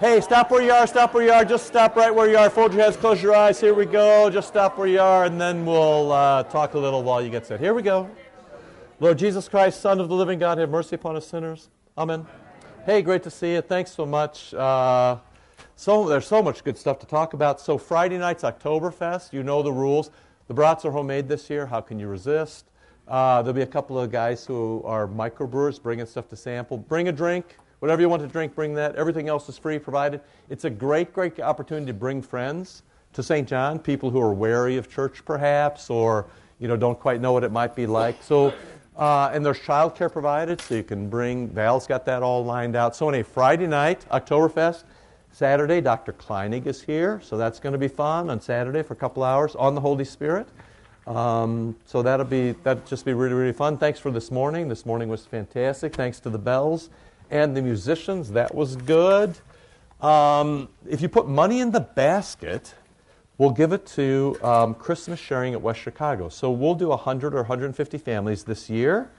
Hey, stop where you are, stop where you are, just stop right where you are. Fold your hands, close your eyes. Here we go. Just stop where you are, and then we'll uh, talk a little while you get set. Here we go. Lord Jesus Christ, Son of the living God, have mercy upon us sinners. Amen. Hey, great to see you. Thanks so much. Uh, so there's so much good stuff to talk about. So Friday night's Oktoberfest. You know the rules. The brats are homemade this year. How can you resist? Uh, there'll be a couple of guys who are microbrewers bringing stuff to sample. Bring a drink. Whatever you want to drink, bring that. Everything else is free provided. It's a great, great opportunity to bring friends to St. John, people who are wary of church perhaps, or you know don't quite know what it might be like. So, uh, and there's childcare provided, so you can bring. Val's got that all lined out. So, on a Friday night, Oktoberfest, Saturday, Dr. Kleinig is here, so that's going to be fun on Saturday for a couple hours on the Holy Spirit. Um, so that'll be that just be really really fun. Thanks for this morning. This morning was fantastic. Thanks to the bells and the musicians. That was good. Um, if you put money in the basket, we'll give it to um, Christmas sharing at West Chicago. So we'll do 100 or 150 families this year.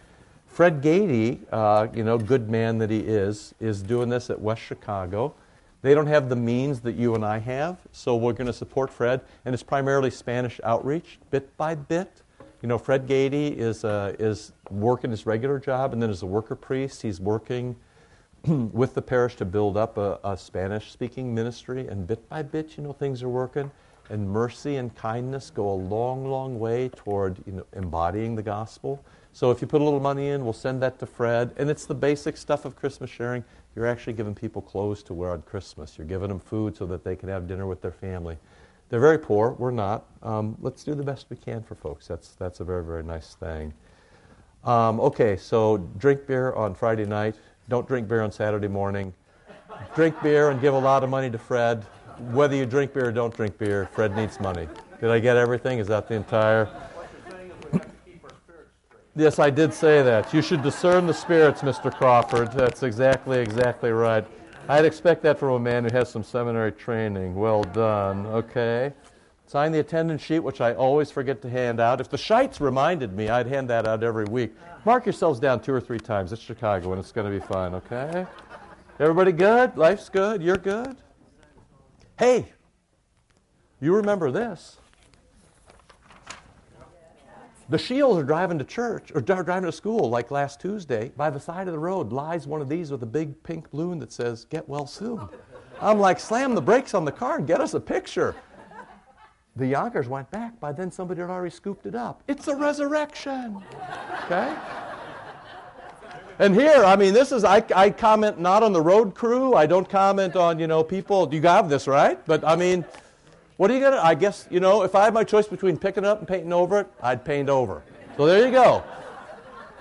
Fred Gady, uh, you know, good man that he is, is doing this at West Chicago. They don't have the means that you and I have, so we're going to support Fred, and it's primarily Spanish outreach, bit by bit. You know, Fred Gady is, uh, is working his regular job, and then as a worker priest, he's working with the parish to build up a, a Spanish speaking ministry, and bit by bit, you know, things are working. And mercy and kindness go a long, long way toward you know, embodying the gospel. So if you put a little money in, we'll send that to Fred. And it's the basic stuff of Christmas sharing. You're actually giving people clothes to wear on Christmas. You're giving them food so that they can have dinner with their family. They're very poor. We're not. Um, let's do the best we can for folks. That's, that's a very, very nice thing. Um, okay, so drink beer on Friday night. Don't drink beer on Saturday morning. Drink beer and give a lot of money to Fred. Whether you drink beer or don't drink beer, Fred needs money. Did I get everything? Is that the entire? Yes, I did say that. You should discern the spirits, Mr. Crawford. That's exactly, exactly right. I'd expect that from a man who has some seminary training. Well done. Okay. Sign the attendance sheet, which I always forget to hand out. If the Shites reminded me, I'd hand that out every week. Ah. Mark yourselves down two or three times. It's Chicago, and it's going to be fun, okay? Everybody good? Life's good? You're good? Hey, you remember this. The Shields are driving to church, or driving to school like last Tuesday. By the side of the road lies one of these with a big pink balloon that says, Get well soon. I'm like, slam the brakes on the car and get us a picture. The Yonkers went back. By then, somebody had already scooped it up. It's a resurrection. Okay? And here, I mean, this is, I, I comment not on the road crew. I don't comment on, you know, people. You have this, right? But I mean, what are you going to, I guess, you know, if I had my choice between picking it up and painting over it, I'd paint over. So there you go.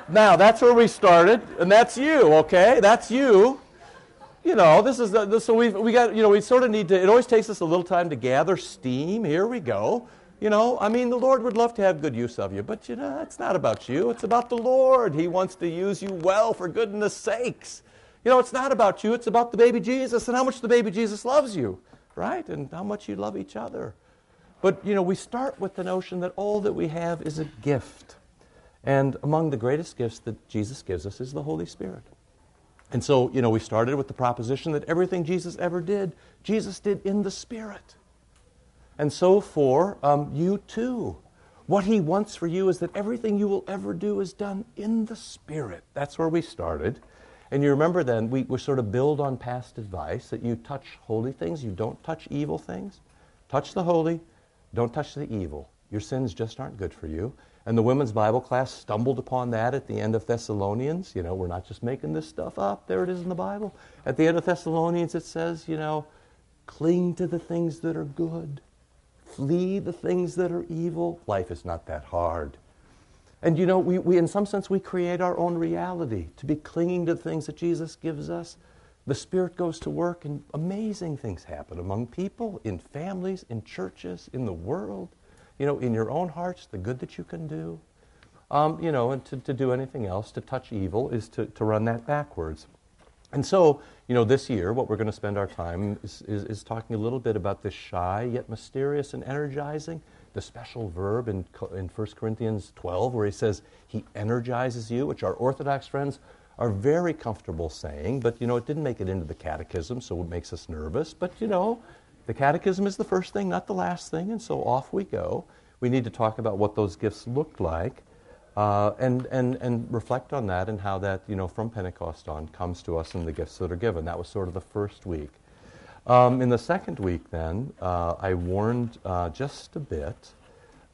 Now, that's where we started, and that's you, okay? That's you you know, this is the, so we we got you know we sort of need to. It always takes us a little time to gather steam. Here we go. You know, I mean, the Lord would love to have good use of you, but you know, it's not about you. It's about the Lord. He wants to use you well, for goodness sakes. You know, it's not about you. It's about the baby Jesus and how much the baby Jesus loves you, right? And how much you love each other. But you know, we start with the notion that all that we have is a gift, and among the greatest gifts that Jesus gives us is the Holy Spirit. And so, you know, we started with the proposition that everything Jesus ever did, Jesus did in the Spirit. And so, for um, you too, what He wants for you is that everything you will ever do is done in the Spirit. That's where we started. And you remember then, we, we sort of build on past advice that you touch holy things, you don't touch evil things. Touch the holy, don't touch the evil. Your sins just aren't good for you. And the women's Bible class stumbled upon that at the end of Thessalonians. You know, we're not just making this stuff up. There it is in the Bible. At the end of Thessalonians, it says, you know, cling to the things that are good, flee the things that are evil. Life is not that hard. And you know, we, we, in some sense, we create our own reality to be clinging to the things that Jesus gives us. The Spirit goes to work, and amazing things happen among people, in families, in churches, in the world you know, in your own hearts, the good that you can do. Um, you know, and to, to do anything else, to touch evil, is to, to run that backwards. And so, you know, this year, what we're going to spend our time is, is, is, talking a little bit about this shy yet mysterious and energizing, the special verb in, in 1 Corinthians 12, where he says he energizes you, which our Orthodox friends are very comfortable saying, but you know, it didn't make it into the catechism, so it makes us nervous. But you know, the catechism is the first thing, not the last thing, and so off we go. We need to talk about what those gifts looked like uh, and, and, and reflect on that and how that, you know, from Pentecost on comes to us in the gifts that are given. That was sort of the first week. Um, in the second week, then, uh, I warned uh, just a bit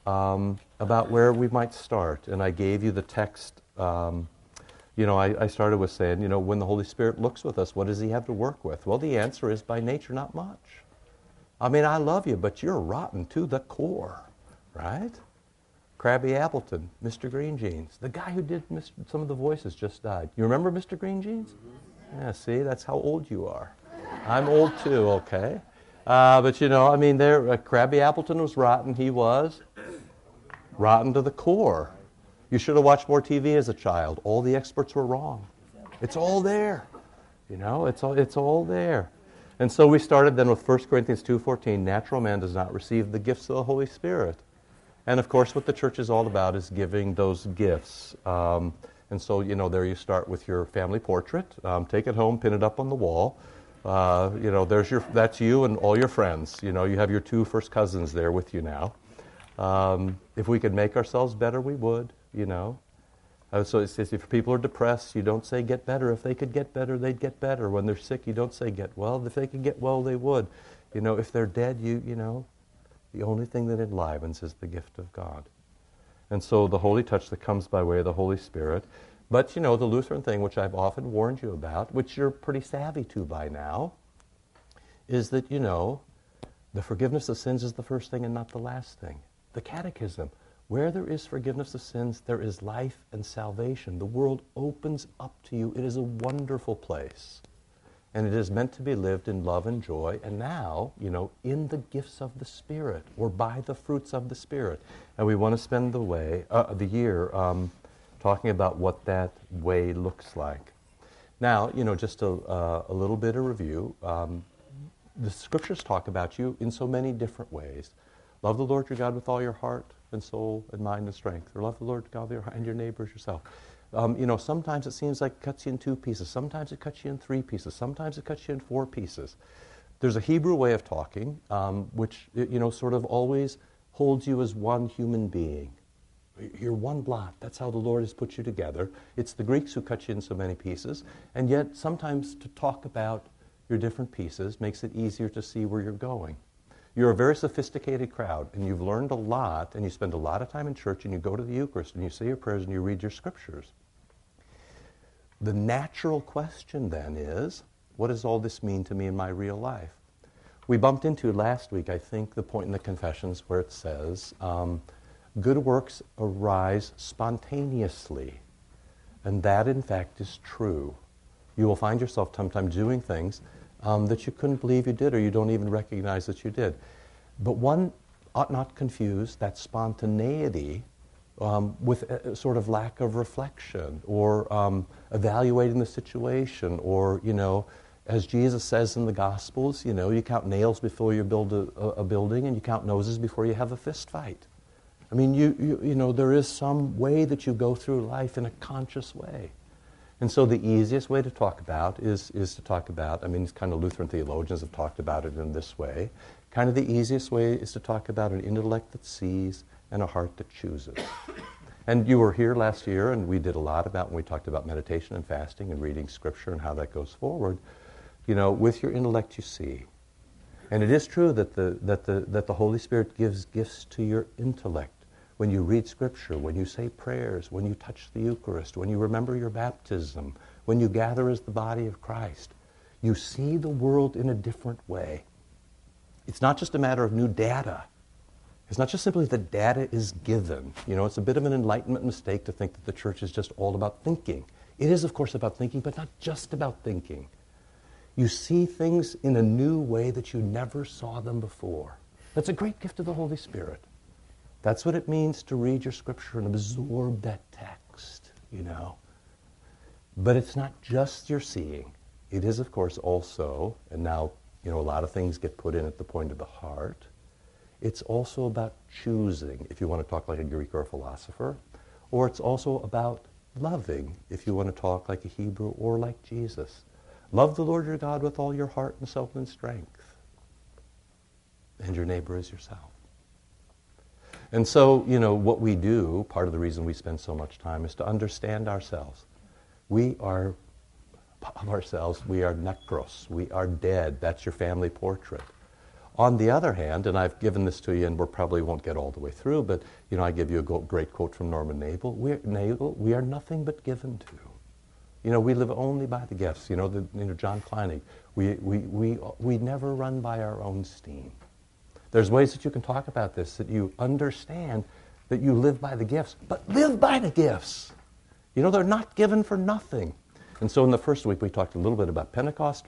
um, about where we might start, and I gave you the text. Um, you know, I, I, started with saying, you know, when the Holy Spirit looks with us, what does He have to work with? Well, the answer is by nature, not much. I mean, I love you, but you're rotten to the core, right? Crabby Appleton, Mr. Green Jeans. The guy who did some of the voices just died. You remember Mr. Green Jeans? Mm-hmm. Yeah, see, that's how old you are. I'm old too, okay? Uh, but you know, I mean, there, uh, Crabby Appleton was rotten. He was rotten to the core. You should have watched more TV as a child. All the experts were wrong. It's all there. You know, it's all, it's all there. And so we started then with 1 Corinthians 2.14, natural man does not receive the gifts of the Holy Spirit. And of course, what the church is all about is giving those gifts. Um, and so, you know, there you start with your family portrait. Um, take it home, pin it up on the wall. Uh, you know, there's your, that's you and all your friends. You know, you have your two first cousins there with you now. Um, if we could make ourselves better, we would, you know. Uh, so it says if people are depressed, you don't say get better. If they could get better, they'd get better. When they're sick, you don't say get well. If they could get well, they would. You know, if they're dead, you, you know, the only thing that enlivens is the gift of God. And so the holy touch that comes by way of the Holy Spirit. But, you know, the Lutheran thing, which I've often warned you about, which you're pretty savvy to by now, is that, you know, the forgiveness of sins is the first thing and not the last thing. The catechism. Where there is forgiveness of sins, there is life and salvation. The world opens up to you. It is a wonderful place and it is meant to be lived in love and joy, and now, you know, in the gifts of the Spirit or by the fruits of the Spirit. And we want to spend the way, uh, the year, um, talking about what that way looks like. Now, you know, just a, uh, a little bit of review. Um, the scriptures talk about you in so many different ways. Love the Lord your God with all your heart and soul and mind and strength, or love the Lord God and your neighbors yourself. Um, you know, sometimes it seems like it cuts you in two pieces. Sometimes it cuts you in three pieces. Sometimes it cuts you in four pieces. There's a Hebrew way of talking, um, which, you know, sort of always holds you as one human being. You're one blot. That's how the Lord has put you together. It's the Greeks who cut you in so many pieces. And yet, sometimes to talk about your different pieces makes it easier to see where you're going. You're a very sophisticated crowd, and you've learned a lot, and you spend a lot of time in church, and you go to the Eucharist, and you say your prayers, and you read your scriptures. The natural question then is what does all this mean to me in my real life? We bumped into last week, I think, the point in the confessions where it says, um, good works arise spontaneously. And that, in fact, is true. You will find yourself sometimes doing things um, that you couldn't believe you did or you don't even recognize that you did. But one ought not confuse that spontaneity um, with a, sort of lack of reflection or um, evaluating the situation or, you know, as Jesus says in the Gospels, you know, you count nails before you build a, a building and you count noses before you have a fist fight. I mean, you, you, you know, there is some way that you go through life in a conscious way. And so the easiest way to talk about is, is to talk about, I mean, kind of Lutheran theologians have talked about it in this way. Kind of the easiest way is to talk about an intellect that sees and a heart that chooses. And you were here last year, and we did a lot about when we talked about meditation and fasting and reading scripture and how that goes forward. You know, with your intellect, you see. And it is true that the, that the, that the Holy Spirit gives gifts to your intellect when you read Scripture, when you say prayers, when you touch the Eucharist, when you remember your baptism, when you gather as the body of Christ. You see the world in a different way. It's not just a matter of new data. It's not just simply that data is given. You know, it's a bit of an enlightenment mistake to think that the church is just all about thinking. It is, of course, about thinking, but not just about thinking. You see things in a new way that you never saw them before. That's a great gift of the Holy Spirit. That's what it means to read your scripture and absorb that text, you know. But it's not just your seeing. It is, of course, also, and now, you know, a lot of things get put in at the point of the heart. It's also about choosing, if you want to talk like a Greek or a philosopher, or it's also about loving, if you want to talk like a Hebrew or like Jesus. Love the Lord your God with all your heart and soul and strength. And your neighbor as yourself. And so, you know, what we do, part of the reason we spend so much time is to understand ourselves. We are of ourselves, we are necros. We are dead. That's your family portrait. On the other hand, and I've given this to you, and we probably won't get all the way through, but you know, I give you a great quote from Norman Nagel. We're, Nagel, we are nothing but given to. You know, we live only by the gifts. You know, the, you know John Kleinig. We, we, we, we never run by our own steam. There's ways that you can talk about this, that you understand that you live by the gifts, but live by the gifts. You know, they're not given for nothing. And so in the first week, we talked a little bit about Pentecost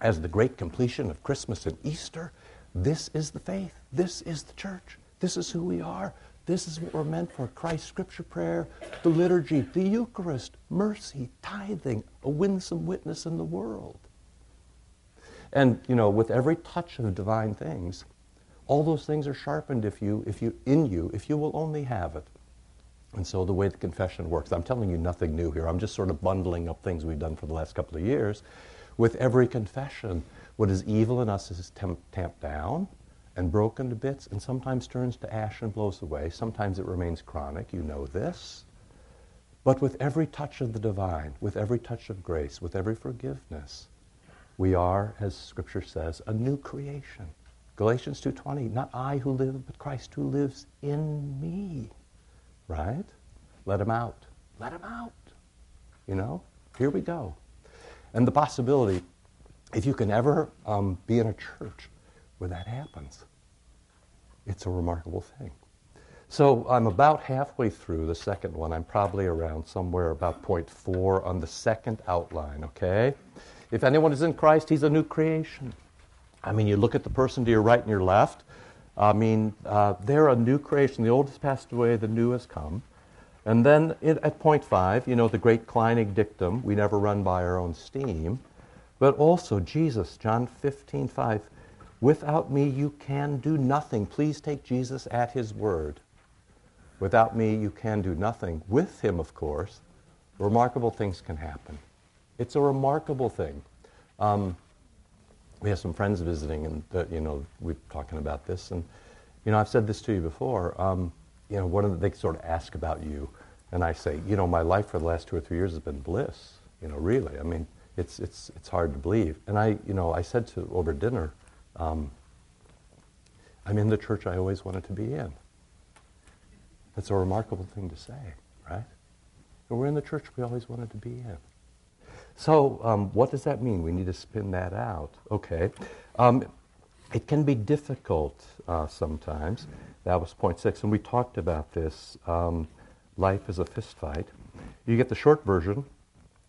as the great completion of Christmas and Easter. This is the faith. This is the church. This is who we are. This is what we're meant for Christ, Scripture prayer, the liturgy, the Eucharist, mercy, tithing, a winsome witness in the world. And, you know, with every touch of divine things, all those things are sharpened if you, if you, in you, if you will only have it. And so the way the confession works, I'm telling you nothing new here. I'm just sort of bundling up things we've done for the last couple of years. With every confession, what is evil in us is tamped down and broken to bits and sometimes turns to ash and blows away. Sometimes it remains chronic. You know this. But with every touch of the divine, with every touch of grace, with every forgiveness, we are, as Scripture says, a new creation. Galatians 2:20, not I who live, but Christ who lives in me. Right? Let him out. Let him out. You know? Here we go. And the possibility, if you can ever um, be in a church where that happens, it's a remarkable thing. So I'm about halfway through the second one. I'm probably around somewhere about point four on the second outline, okay? If anyone is in Christ, he's a new creation. I mean, you look at the person to your right and your left. I mean, uh, they're a new creation. The old has passed away, the new has come. And then it, at point five, you know, the great Kleinig dictum, we never run by our own steam. But also Jesus, John 15, 5, without me you can do nothing. Please take Jesus at his word. Without me you can do nothing. With him, of course, remarkable things can happen. It's a remarkable thing. Um, we have some friends visiting, and you know we're talking about this, and you know I've said this to you before. Um, you know, they sort of ask about you, and I say, you know, my life for the last two or three years has been bliss. You know, really. I mean, it's it's it's hard to believe. And I, you know, I said to over dinner, um, I'm in the church I always wanted to be in. That's a remarkable thing to say, right? And we're in the church we always wanted to be in. So, um, what does that mean? We need to spin that out. Okay. Um, it can be difficult uh, sometimes. That was point six, and we talked about this. Um, life is a fistfight. You get the short version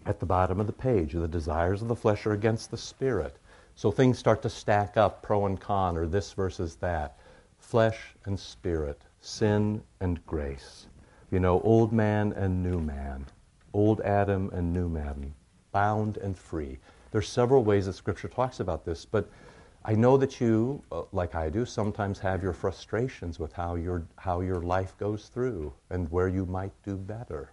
at the bottom of the page. The desires of the flesh are against the spirit. So things start to stack up, pro and con, or this versus that. Flesh and spirit, sin and grace. You know, old man and new man, old Adam and new man, bound and free. There's several ways that Scripture talks about this, but I know that you, uh, like I do, sometimes have your frustrations with how your, how your life goes through and where you might do better.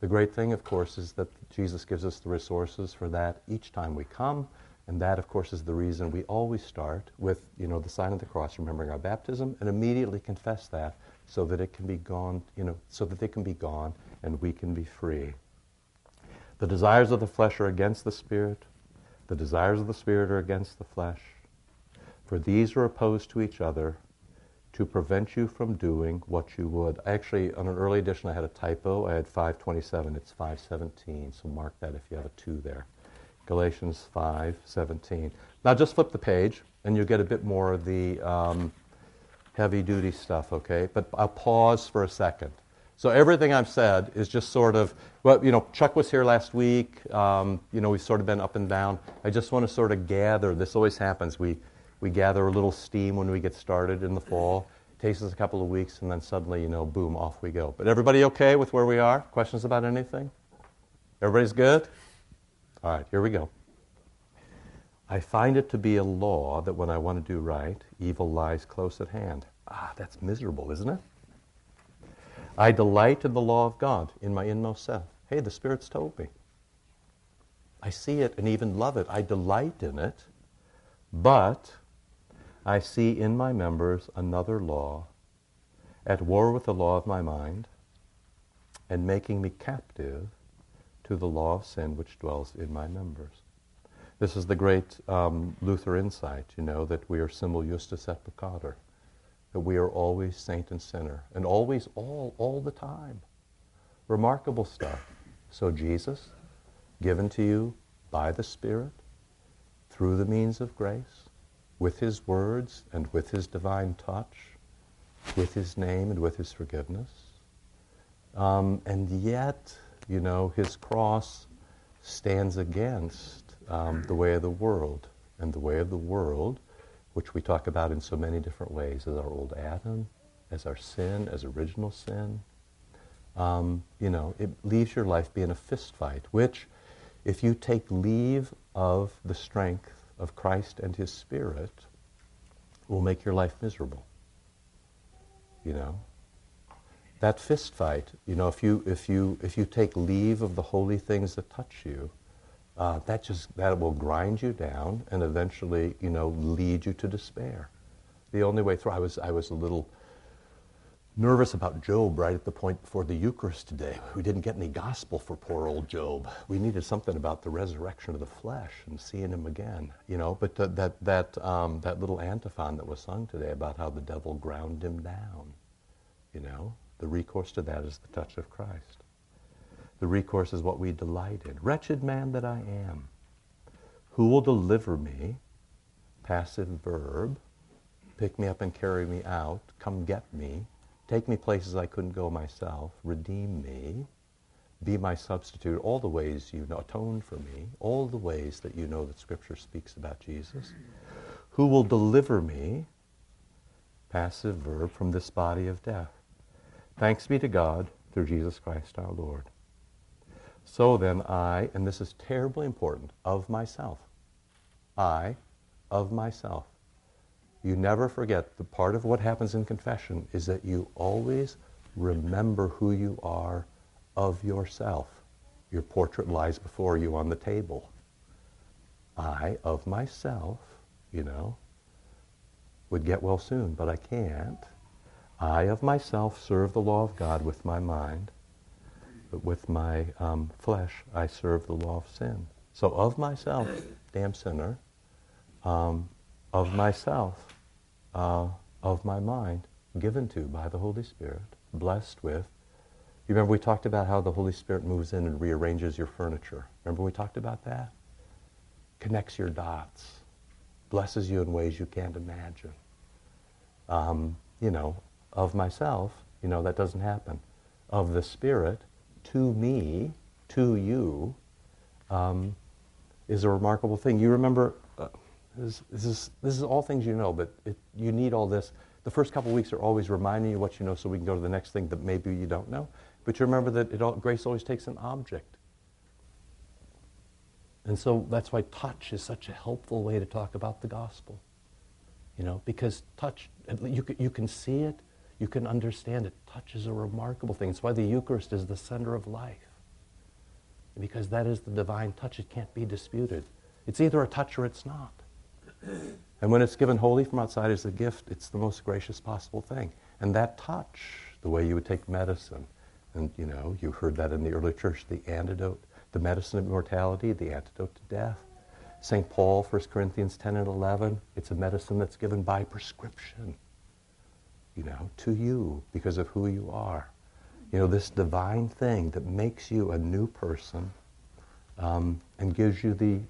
The great thing, of course, is that Jesus gives us the resources for that each time we come, and that, of course, is the reason we always start with, you know, the sign of the cross, remembering our baptism, and immediately confess that so that it can be gone, you know, so that they can be gone and we can be free. The desires of the flesh are against the spirit. The desires of the spirit are against the flesh. For these are opposed to each other to prevent you from doing what you would. Actually, on an early edition, I had a typo. I had 527. It's 517. So mark that if you have a 2 there. Galatians 5:17. Now just flip the page, and you'll get a bit more of the um, heavy-duty stuff. Okay, but I'll pause for a second. So everything I've said is just sort of, well, you know, Chuck was here last week. Um, you know, we've sort of been up and down. I just want to sort of gather. This always happens. We, we gather a little steam when we get started in the fall. It takes us a couple of weeks, and then suddenly, you know, boom, off we go. But everybody okay with where we are? Questions about anything? Everybody's good? All right, here we go. I find it to be a law that when I want to do right, evil lies close at hand. Ah, that's miserable, isn't it? I delight in the law of God in my inmost self. Hey, the Spirit's told me. I see it and even love it. I delight in it. But I see in my members another law at war with the law of my mind and making me captive to the law of sin which dwells in my members. This is the great um, Luther insight, you know, that we are simul justus et peccator, that we are always saint and sinner, and always, all, all the time. Remarkable stuff. So Jesus, given to you by the Spirit, through the means of grace, with his words and with his divine touch, with his name and with his forgiveness. Um, and yet, you know, his cross stands against um, the way of the world. And the way of the world, which we talk about in so many different ways, as our old Adam, as our sin, as original sin. Um, you know, it leaves your life being a fist fight, which, if you take leave of the strength of Christ and His Spirit, will make your life miserable. You know, that fist fight. You know, if you if you if you take leave of the holy things that touch you, uh, that just that will grind you down and eventually, you know, lead you to despair. The only way through. I was I was a little nervous about Job right at the point before the Eucharist today. We didn't get any gospel for poor old Job. We needed something about the resurrection of the flesh and seeing him again, you know. But uh, that that um, that little antiphon that was sung today about how the devil ground him down, you know, the recourse to that is the touch of Christ. The recourse is what we delight in. Wretched man that I am, who will deliver me? Passive verb. Pick me up and carry me out. Come get me. Take me places I couldn't go myself. Redeem me. Be my substitute. All the ways you know, atone for me. All the ways that you know that Scripture speaks about Jesus. Who will deliver me? Passive verb from this body of death. Thanks be to God through Jesus Christ our Lord. So then I, and this is terribly important, of myself. I, of myself. You never forget the part of what happens in confession is that you always remember who you are of yourself. Your portrait lies before you on the table. I, of myself, you know, would get well soon, but I can't. I, of myself, serve the law of God with my mind but with my um, flesh, I serve the law of sin. So of myself, damn sinner, um, of myself, uh, of my mind, given to by the Holy Spirit, blessed with. You remember we talked about how the Holy Spirit moves in and rearranges your furniture. Remember we talked about that? Connects your dots, blesses you in ways you can't imagine. Um, you know, of myself, you know, that doesn't happen. Of the Spirit, to me, to you, um, is a remarkable thing. You remember, uh, this, this, is, this is all things you know, but it, you need all this. The first couple weeks are always reminding you what you know so we can go to the next thing that maybe you don't know. But you remember that all, grace always takes an object. And so that's why touch is such a helpful way to talk about the gospel. You know, because touch, you you can see it, you can understand it. Touch is a remarkable thing. It's why the Eucharist is the center of life. Because that is the divine touch. It can't be disputed. It's either a touch or it's not. And when it's given wholly from outside as a gift, it's the most gracious possible thing. And that touch, the way you would take medicine, and you know, you heard that in the early church, the antidote, the medicine of mortality, the antidote to death. St. Paul, 1 Corinthians 10 and 11, it's a medicine that's given by prescription you know, to you because of who you are. You know, this divine thing that makes you a new person um, and gives you the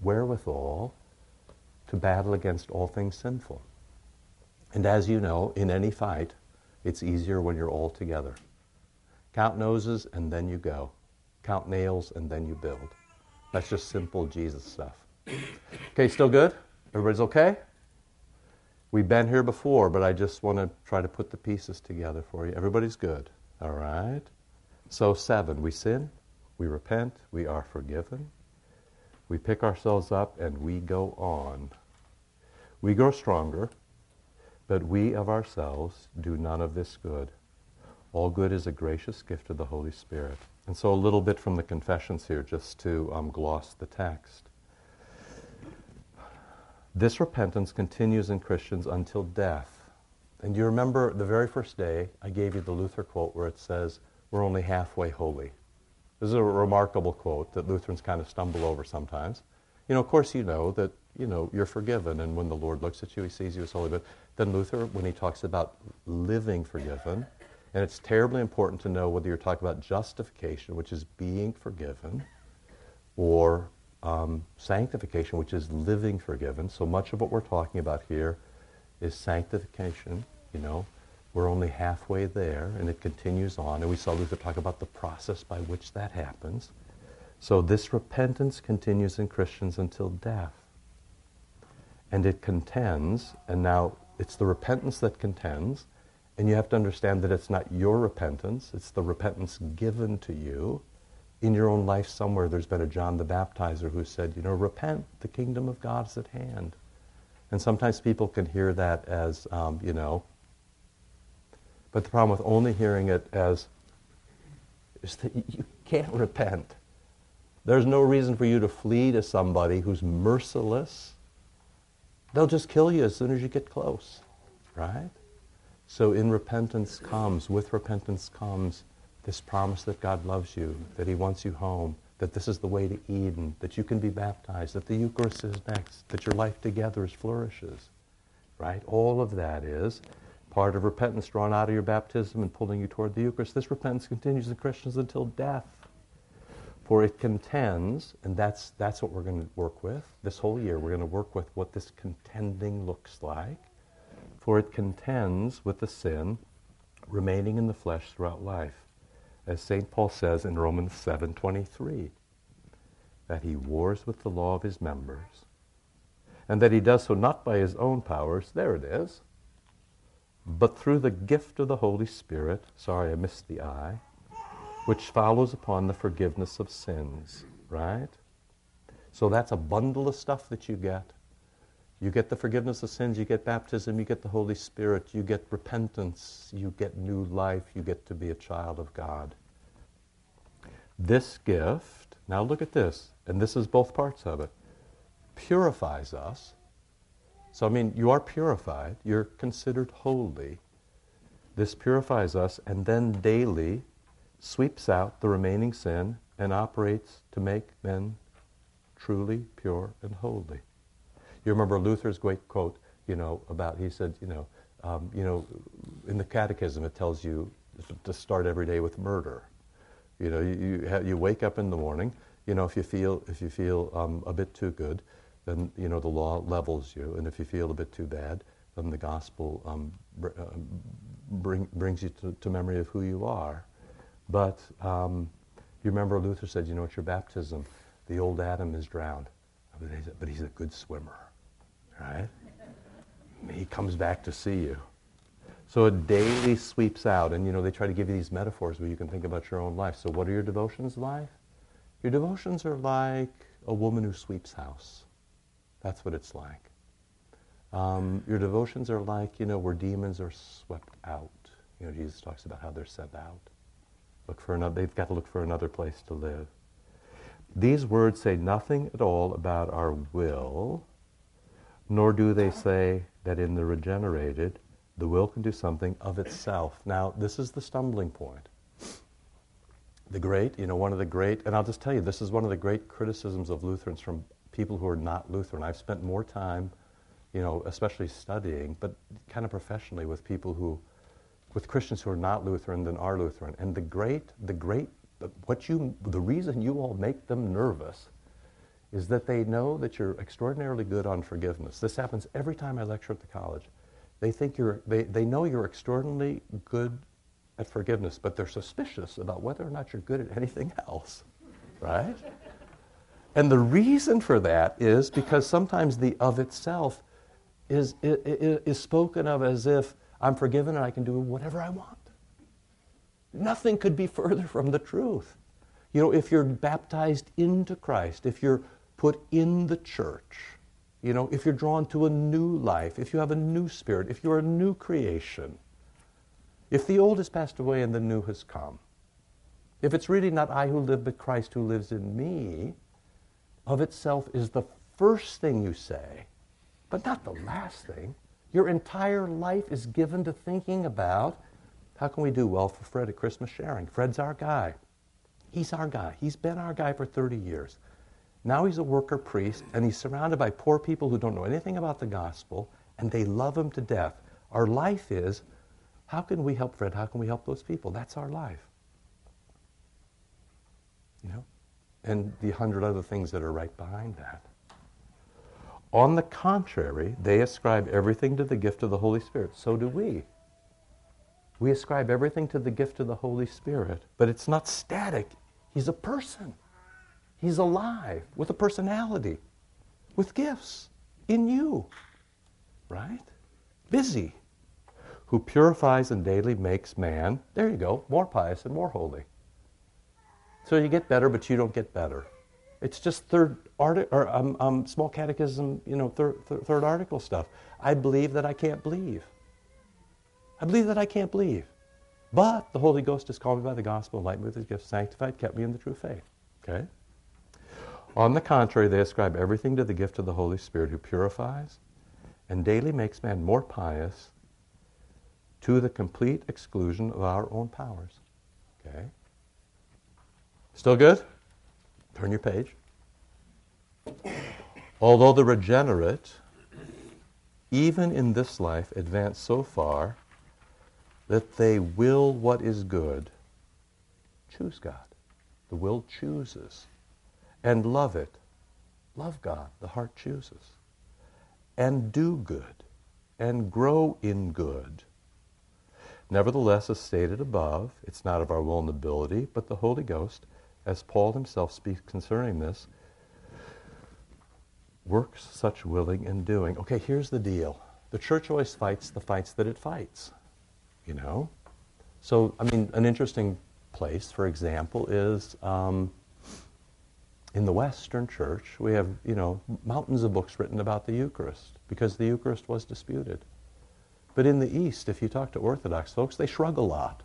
wherewithal to battle against all things sinful. And as you know, in any fight, it's easier when you're all together. Count noses and then you go. Count nails and then you build. That's just simple Jesus stuff. Okay, still good? Everybody's okay? We've been here before, but I just want to try to put the pieces together for you. Everybody's good. All right? So, seven, we sin, we repent, we are forgiven, we pick ourselves up, and we go on. We grow stronger, but we of ourselves do none of this good. All good is a gracious gift of the Holy Spirit. And so a little bit from the confessions here, just to um, gloss the text. This repentance continues in Christians until death. And you remember the very first day I gave you the Luther quote where it says, We're only halfway holy. This is a remarkable quote that Lutherans kind of stumble over sometimes. You know, of course, you know that you know you're forgiven, and when the Lord looks at you, He sees you as holy. But then Luther, when he talks about living forgiven, and it's terribly important to know whether you're talking about justification, which is being forgiven, or um, sanctification, which is living forgiven. So much of what we're talking about here is sanctification. You know, we're only halfway there, and it continues on. And we saw Luther talk about the process by which that happens. So this repentance continues in Christians until death. And it contends, and now it's the repentance that contends, and you have to understand that it's not your repentance, it's the repentance given to you. In your own life, somewhere, there's been a John the Baptizer who said, you know, repent, the kingdom of God is at hand. And sometimes people can hear that as, um, you know, but the problem with only hearing it as is that you can't repent. There's no reason for you to flee to somebody who's merciless. They'll just kill you as soon as you get close, right? So in repentance comes, with repentance comes this promise that God loves you, that He wants you home, that this is the way to Eden, that you can be baptized, that the Eucharist is next, that your life together is flourishes, right? All of that is part of repentance drawn out of your baptism and pulling you toward the Eucharist. This repentance continues in Christians until death. For it contends, and that's, that's what we're going to work with this whole year. We're going to work with what this contending looks like. For it contends with the sin remaining in the flesh throughout life. As St. Paul says in Romans 7:23, that he wars with the law of his members, and that he does so not by his own powers, there it is, but through the gift of the Holy Spirit, sorry I missed the I, which follows upon the forgiveness of sins, right? So that's a bundle of stuff that you get. You get the forgiveness of sins, you get baptism, you get the Holy Spirit, you get repentance, you get new life, you get to be a child of God. This gift, now look at this, and this is both parts of it, purifies us so, I mean, you are purified, you're considered holy. This purifies us and then daily sweeps out the remaining sin and operates to make men truly pure and holy. You remember Luther's great quote, you know, about, he said, you know, um, you know, in the catechism it tells you to start every day with murder. You know, you, you, you wake up in the morning, you know, if you feel, if you feel um, a bit too good, then you know the law levels you, and if you feel a bit too bad, then the gospel um, br- uh, bring, brings you to, to, memory of who you are. But um, you remember Luther said, you know, at your baptism, the old Adam is drowned, but he's a, but he's a good swimmer, right? he comes back to see you. So it daily sweeps out, and you know they try to give you these metaphors where you can think about your own life. So what are your devotions like? Your devotions are like a woman who sweeps house. That's what it's like. Um, your devotions are like, you know, where demons are swept out. You know, Jesus talks about how they're sent out. Look for another, they've got to look for another place to live. These words say nothing at all about our will, nor do they say that in the regenerated, the will can do something of itself. Now, this is the stumbling point. The great, you know, one of the great, and I'll just tell you, this is one of the great criticisms of Lutherans from people who are not Lutheran. I've spent more time, you know, especially studying, but kind of professionally with people who, with Christians who are not Lutheran than are Lutheran. And the great, the great, what you, the reason you all make them nervous is that they know that you're extraordinarily good on forgiveness. This happens every time I lecture at the college. They think you're, they, they know you're extraordinarily good at forgiveness, but they're suspicious about whether or not you're good at anything else, right? And the reason for that is because sometimes the of itself is, is, is spoken of as if I'm forgiven and I can do whatever I want. Nothing could be further from the truth. You know, if you're baptized into Christ, if you're put in the church, you know, if you're drawn to a new life, if you have a new spirit, if you're a new creation, If the old has passed away and the new has come, if it's really not I who live, but Christ who lives in me, of itself is the first thing you say, but not the last thing. Your entire life is given to thinking about how can we do well for Fred at Christmas sharing? Fred's our guy. He's our guy. He's been our guy for 30 years. Now he's a worker priest, and he's surrounded by poor people who don't know anything about the gospel, and they love him to death. Our life is how can we help Fred? How can we help those people? That's our life. You know? And the hundred other things that are right behind that. On the contrary, they ascribe everything to the gift of the Holy Spirit. So do we. We ascribe everything to the gift of the Holy Spirit, but it's not static. He's a person. He's alive with a personality, with gifts in you, right? Busy. Who purifies and daily makes man, there you go, more pious and more holy. So you get better, but you don't get better. It's just third arti- or um, um, small catechism, you know, thir- th- third article stuff. I believe that I can't believe. I believe that I can't believe. But the Holy Ghost has called me by the gospel, enlightened me with his gift, sanctified, kept me in the true faith. Okay? On the contrary, they ascribe everything to the gift of the Holy Spirit who purifies and daily makes man more pious to the complete exclusion of our own powers. Okay? Still good? Turn your page. Although the regenerate, even in this life, advance so far that they will what is good, choose God. The will chooses and love it. Love God, the heart chooses. And do good, and grow in good. Nevertheless, as stated above, it's not of our will and ability, but the Holy Ghost, as Paul himself speaks concerning this, works such willing and doing. Okay, here's the deal. The church always fights the fights that it fights, you know? So, I mean, an interesting place, for example, is um, in the Western Church, we have, you know, mountains of books written about the Eucharist because the Eucharist was disputed. But in the East, if you talk to Orthodox folks, they shrug a lot.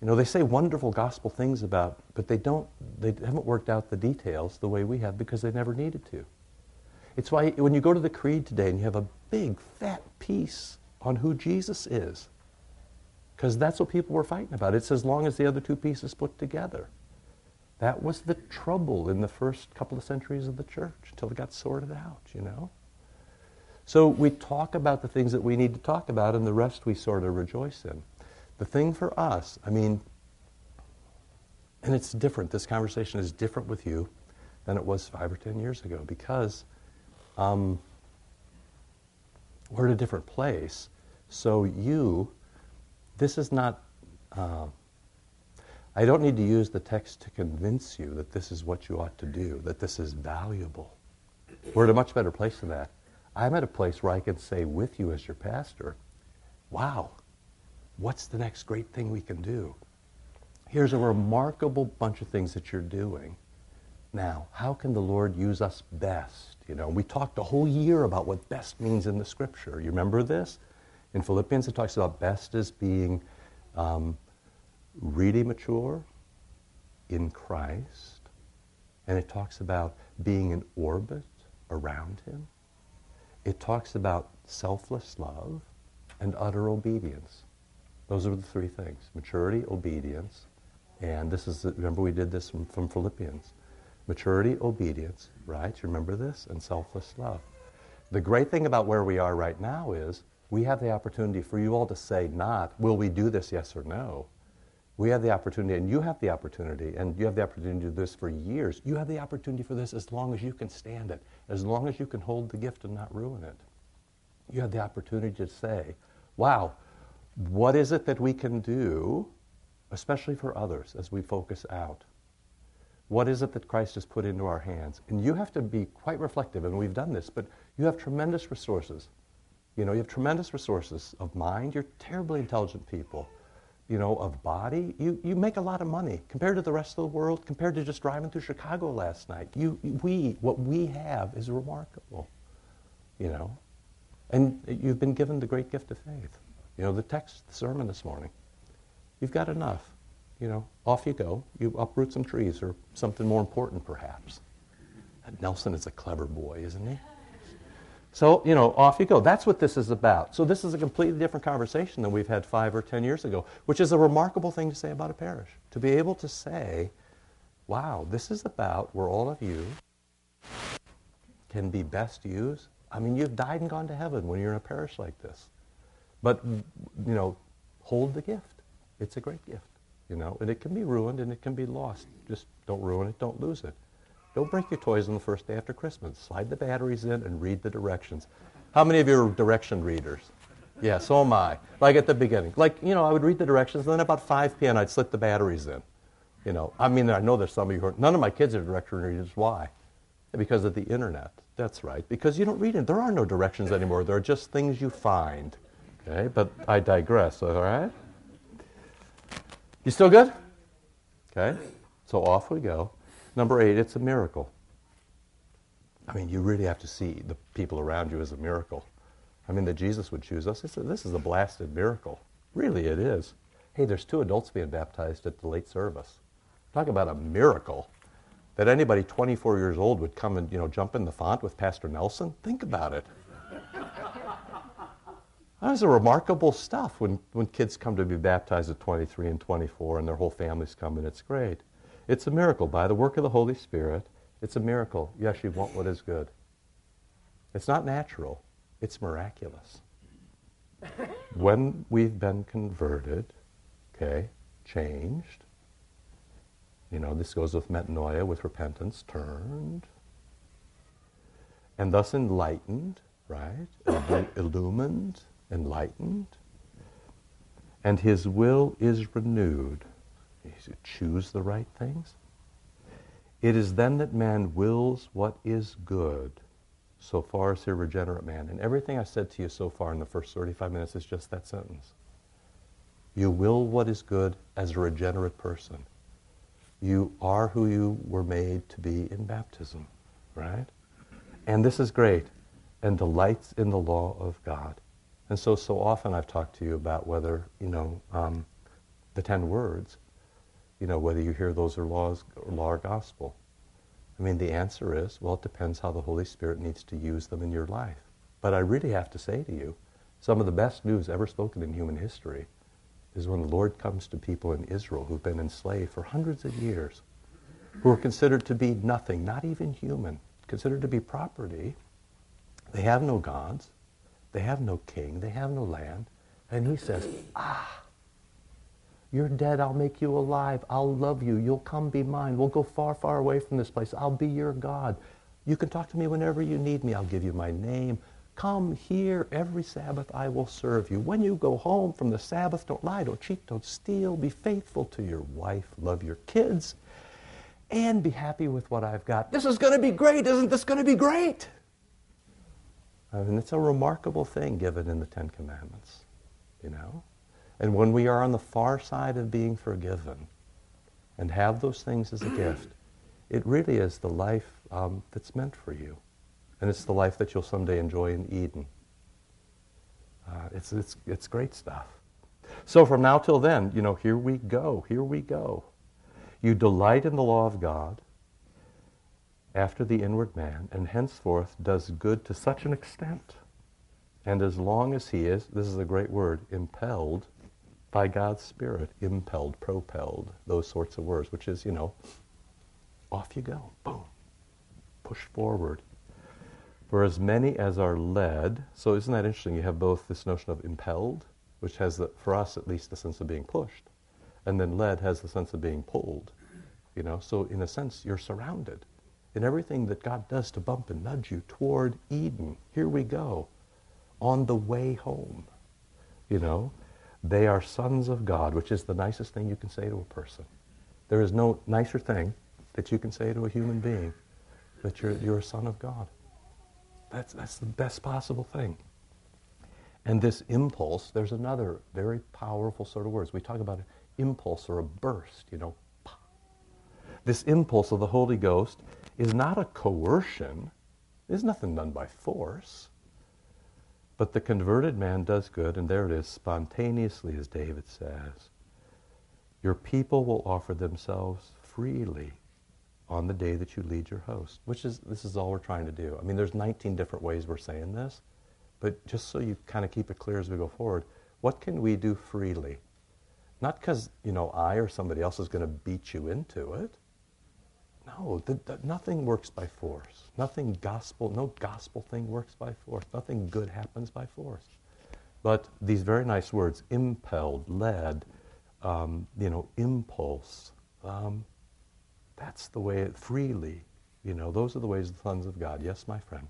You know, they say wonderful gospel things about, but they don't, they haven't worked out the details the way we have because they never needed to. It's why when you go to the Creed today and you have a big fat piece on who Jesus is, because that's what people were fighting about. It's as long as the other two pieces put together. That was the trouble in the first couple of centuries of the church until it got sorted out, you know? So we talk about the things that we need to talk about, and the rest we sort of rejoice in. The thing for us, I mean, and it's different. This conversation is different with you than it was five or ten years ago because um, we're at a different place. So you, this is not. Uh, I don't need to use the text to convince you that this is what you ought to do, that this is valuable. We're at a much better place than that. I'm at a place where I can say with you as your pastor, wow, what's the next great thing we can do? Here's a remarkable bunch of things that you're doing. Now, how can the Lord use us best? You know, we talked a whole year about what best means in the scripture. You remember this? In Philippians, it talks about best as being um, really mature in Christ, and it talks about being in orbit around Him. It talks about selfless love and utter obedience. Those are the three things maturity, obedience, and this is, remember, we did this from, from Philippians. Maturity, obedience, right? You remember this? And selfless love. The great thing about where we are right now is we have the opportunity for you all to say, not, will we do this, yes or no? We have the opportunity, and you have the opportunity, and you have the opportunity to do this for years. You have the opportunity for this as long as you can stand it, as long as you can hold the gift and not ruin it. You have the opportunity to say, wow, what is it that we can do, especially for others, as we focus out? What is it that Christ has put into our hands? And you have to be quite reflective, and we've done this, but you have tremendous resources. You know, you have tremendous resources of mind. You're terribly intelligent people you know, of body, you, you make a lot of money compared to the rest of the world, compared to just driving through Chicago last night. You, we, what we have is remarkable, you know. And you've been given the great gift of faith. You know, the text, the sermon this morning. You've got enough. You know, off you go. You uproot some trees or something more important, perhaps. Nelson is a clever boy, isn't he? So, you know, off you go. That's what this is about. So, this is a completely different conversation than we've had five or ten years ago, which is a remarkable thing to say about a parish. To be able to say, wow, this is about where all of you can be best used. I mean, you've died and gone to heaven when you're in a parish like this. But, you know, hold the gift. It's a great gift, you know, and it can be ruined and it can be lost. Just don't ruin it, don't lose it. Don't break your toys on the first day after Christmas. Slide the batteries in and read the directions. How many of you are direction readers? Yeah, so am I. Like at the beginning. Like, you know, I would read the directions, and then about 5 p.m. I'd slip the batteries in. You know, I mean, I know there's some of you who are, none of my kids are direction readers. Why? Because of the internet. That's right. Because you don't read it. There are no directions anymore. There are just things you find. Okay, but I digress, all right? You still good? Okay, so off we go. Number eight, it's a miracle. I mean, you really have to see the people around you as a miracle. I mean, that Jesus would choose us. this is a blasted miracle. Really, it is. Hey, there's two adults being baptized at the late service. Talk about a miracle that anybody 24 years old would come and you know jump in the font with Pastor Nelson. Think about it. That is a remarkable stuff when, when kids come to be baptized at 23 and 24 and their whole families come and it's great. It's a miracle. By the work of the Holy Spirit, it's a miracle. Yes, you want what is good. It's not natural, it's miraculous. when we've been converted, okay, changed, you know, this goes with metanoia, with repentance, turned, and thus enlightened, right? illumined, enlightened, and his will is renewed. You choose the right things. It is then that man wills what is good, so far as regenerate man. And everything I said to you so far in the first 35 minutes is just that sentence. You will what is good as a regenerate person. You are who you were made to be in baptism, right? And this is great, and delights in the law of God. And so, so often I've talked to you about whether, you know, um, the ten words, you know, whether you hear those are laws or law or gospel. I mean, the answer is, well, it depends how the Holy Spirit needs to use them in your life. But I really have to say to you, some of the best news ever spoken in human history is when the Lord comes to people in Israel who've been enslaved for hundreds of years, who are considered to be nothing, not even human, considered to be property. They have no gods. They have no king. They have no land. And he says, Ah, you're dead. I'll make you alive. I'll love you. You'll come be mine. We'll go far, far away from this place. I'll be your God. You can talk to me whenever you need me. I'll give you my name. Come here every Sabbath. I will serve you. When you go home from the Sabbath, don't lie, don't cheat, don't steal. Be faithful to your wife. Love your kids. And be happy with what I've got. This is going to be great. Isn't this going to be great? I mean, it's a remarkable thing given in the Ten Commandments, you know? And when we are on the far side of being forgiven and have those things as a gift, it really is the life um, that's meant for you. And it's the life that you'll someday enjoy in Eden. Uh, it's, it's, it's great stuff. So from now till then, you know, here we go, here we go. You delight in the law of God after the inward man, and henceforth does good to such an extent, and as long as he is, this is a great word, impelled by God's Spirit, impelled, propelled, those sorts of words, which is, you know, off you go, boom, push forward. For as many as are led, so isn't that interesting? You have both this notion of impelled, which has, the, for us at least, the sense of being pushed, and then led has the sense of being pulled. You know, so in a sense, you're surrounded in everything that God does to bump and nudge you toward Eden. Here we go, on the way home. You know, they are sons of God, which is the nicest thing you can say to a person. There is no nicer thing that you can say to a human being that you're, you're a son of God. That's, that's the best possible thing. And this impulse, there's another very powerful sort of words. We talk about an impulse or a burst, you know. This impulse of the Holy Ghost is not a coercion. There's nothing done by force. But the converted man does good, and there it is, spontaneously, as David says. Your people will offer themselves freely on the day that you lead your host, which is, this is all we're trying to do. I mean, there's 19 different ways we're saying this, but just so you kind of keep it clear as we go forward, what can we do freely? Not because, you know, I or somebody else is going to beat you into it. No, the, the, nothing works by force. Nothing gospel, no gospel thing works by force. Nothing good happens by force. But these very nice words, impelled, led, um, you know, impulse, um, that's the way it freely, you know, those are the ways of the sons of God. Yes, my friend.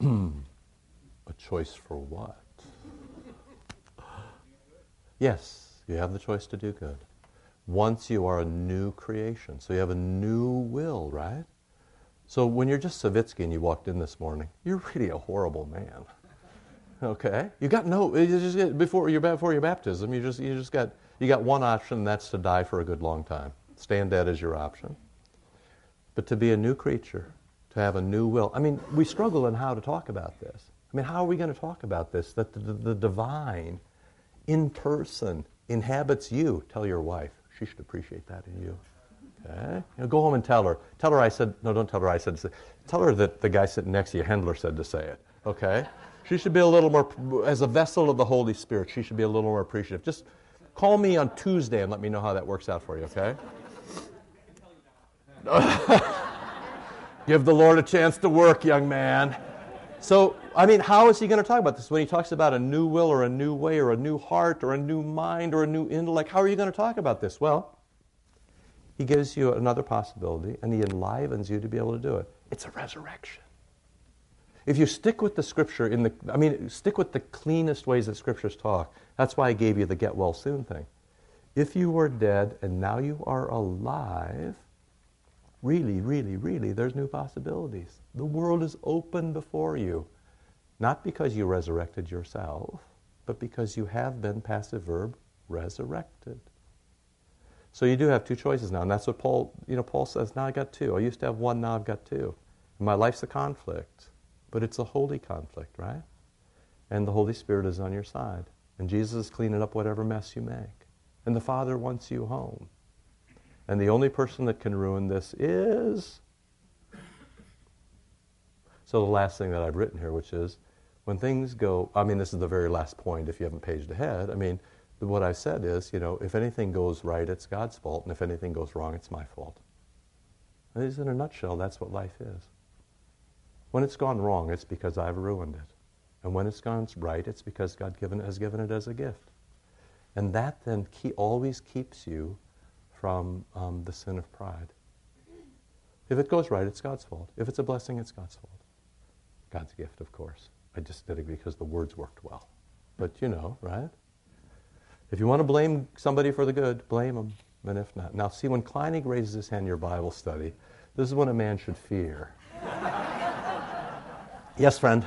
A choice for what? Yes, you have the choice to do good. Once you are a new creation, so you have a new will, right? So when you're just Savitsky and you walked in this morning, you're really a horrible man. Okay, you got no. You just before your before your baptism, you just you just got you got one option, and that's to die for a good long time. Stand dead is your option. But to be a new creature, have a new will. I mean, we struggle in how to talk about this. I mean, how are we going to talk about this? That the, the, the divine, in person, inhabits you. Tell your wife. She should appreciate that in you. Okay? You know, go home and tell her. Tell her I said, no, don't tell her I said. Tell her that the guy sitting next to you, Hendler, said to say it. Okay? She should be a little more, as a vessel of the Holy Spirit, she should be a little more appreciative. Just call me on Tuesday and let me know how that works out for you, okay? Give the Lord a chance to work, young man. So, I mean, how is he going to talk about this? When he talks about a new will or a new way or a new heart or a new mind or a new intellect, how are you going to talk about this? Well, he gives you another possibility and he enlivens you to be able to do it. It's a resurrection. If you stick with the scripture in the I mean stick with the cleanest ways that scriptures talk. That's why I gave you the get well soon thing. If you were dead and now you are alive, Really, really, really, there's new possibilities. The world is open before you. Not because you resurrected yourself, but because you have been, passive verb, resurrected. So you do have two choices now, and that's what Paul, you know, Paul says, now I got two. I used to have one, now I've got two. And my life's a conflict, but it's a holy conflict, right? And the Holy Spirit is on your side. And Jesus is cleaning up whatever mess you make. And the Father wants you home. And the only person that can ruin this is. So, the last thing that I've written here, which is when things go, I mean, this is the very last point if you haven't paged ahead. I mean, what I've said is, you know, if anything goes right, it's God's fault, and if anything goes wrong, it's my fault. And in a nutshell, that's what life is. When it's gone wrong, it's because I've ruined it. And when it's gone right, it's because God given, has given it as a gift. And that then key, always keeps you from um, the sin of pride. If it goes right, it's God's fault. If it's a blessing, it's God's fault. God's gift, of course. I just did it because the words worked well. But you know, right? If you want to blame somebody for the good, blame them. And if not. Now, see, when Kleinig raises his hand in your Bible study, this is what a man should fear. yes, friend?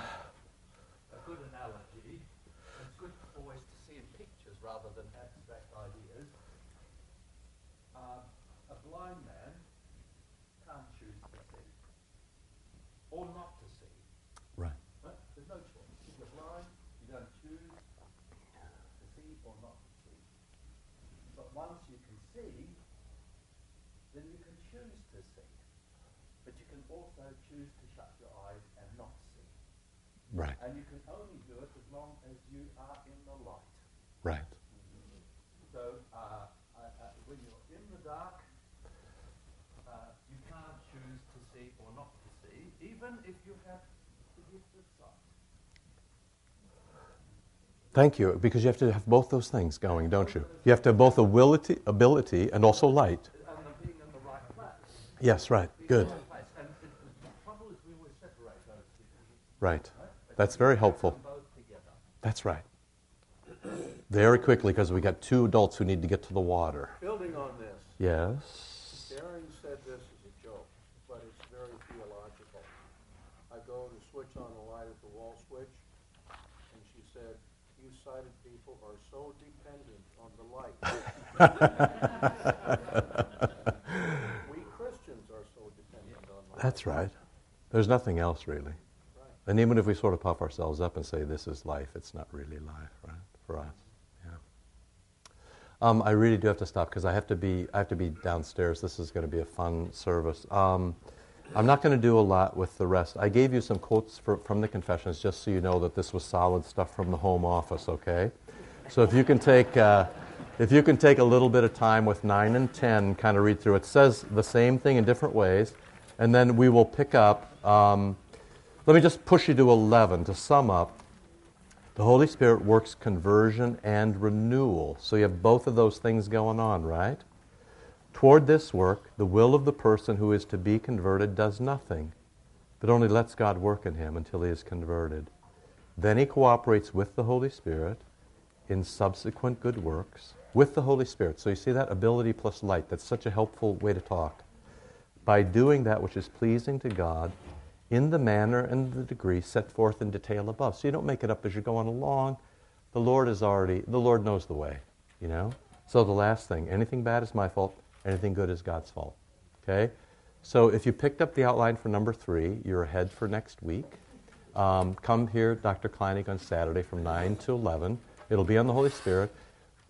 Right. And you can only do it as long as you are in the light. Right. So uh, uh, when you're in the dark, uh, you can't choose to see or not to see, even if you have the gift of sight. Thank you, because you have to have both those things going, don't you? You have to have both ability, ability and also light. And being in the right place. Yes, right. Good. Right. That's very helpful. That's right. Very quickly, because we got two adults who need to get to the water. Building on this. Yes. Darren said this is a joke, but it's very theological. I go to switch on the light at the wall switch, and she said, "You sighted people are so dependent on the light." we Christians are so dependent on light." That's right. There's nothing else really. And even if we sort of puff ourselves up and say this is life, it's not really life, right? For us. Yeah. Um, I really do have to stop because I have to be I have to be downstairs. This is going to be a fun service. Um, I'm not going to do a lot with the rest. I gave you some quotes for, from the confessions just so you know that this was solid stuff from the home office. Okay, so if you can take uh, if you can take a little bit of time with nine and ten, kind of read through. It says the same thing in different ways, and then we will pick up. Um, let me just push you to 11 to sum up. The Holy Spirit works conversion and renewal. So you have both of those things going on, right? Toward this work, the will of the person who is to be converted does nothing, but only lets God work in him until he is converted. Then he cooperates with the Holy Spirit in subsequent good works with the Holy Spirit. So you see that ability plus light. That's such a helpful way to talk. By doing that which is pleasing to God in the manner and the degree set forth in detail above. So you don't make it up as you're going along. The Lord is already, the Lord knows the way, you know? So the last thing, anything bad is my fault, anything good is God's fault. Okay? So if you picked up the outline for number three, you're ahead for next week. Um, come here, Dr. Kleinig, on Saturday from 9 to 11. It'll be on the Holy Spirit.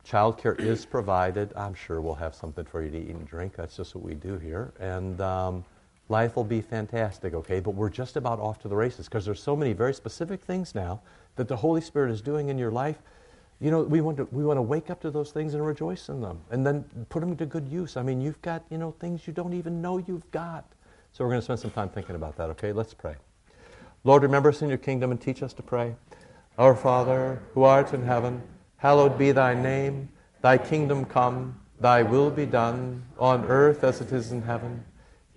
Childcare is provided. I'm sure we'll have something for you to eat and drink. That's just what we do here. And um, life will be fantastic, okay? But we're just about off to the races because there's so many very specific things now that the Holy Spirit is doing in your life. You know, we want to we want to wake up to those things and rejoice in them, and then put them to good use. I mean, you've got you know things you don't even know you've got. So we're going to spend some time thinking about that. Okay, let's pray. Lord, remember us in your kingdom and teach us to pray. Our Father, who art in heaven, hallowed be thy name. Thy kingdom come. Thy will be done on earth as it is in heaven.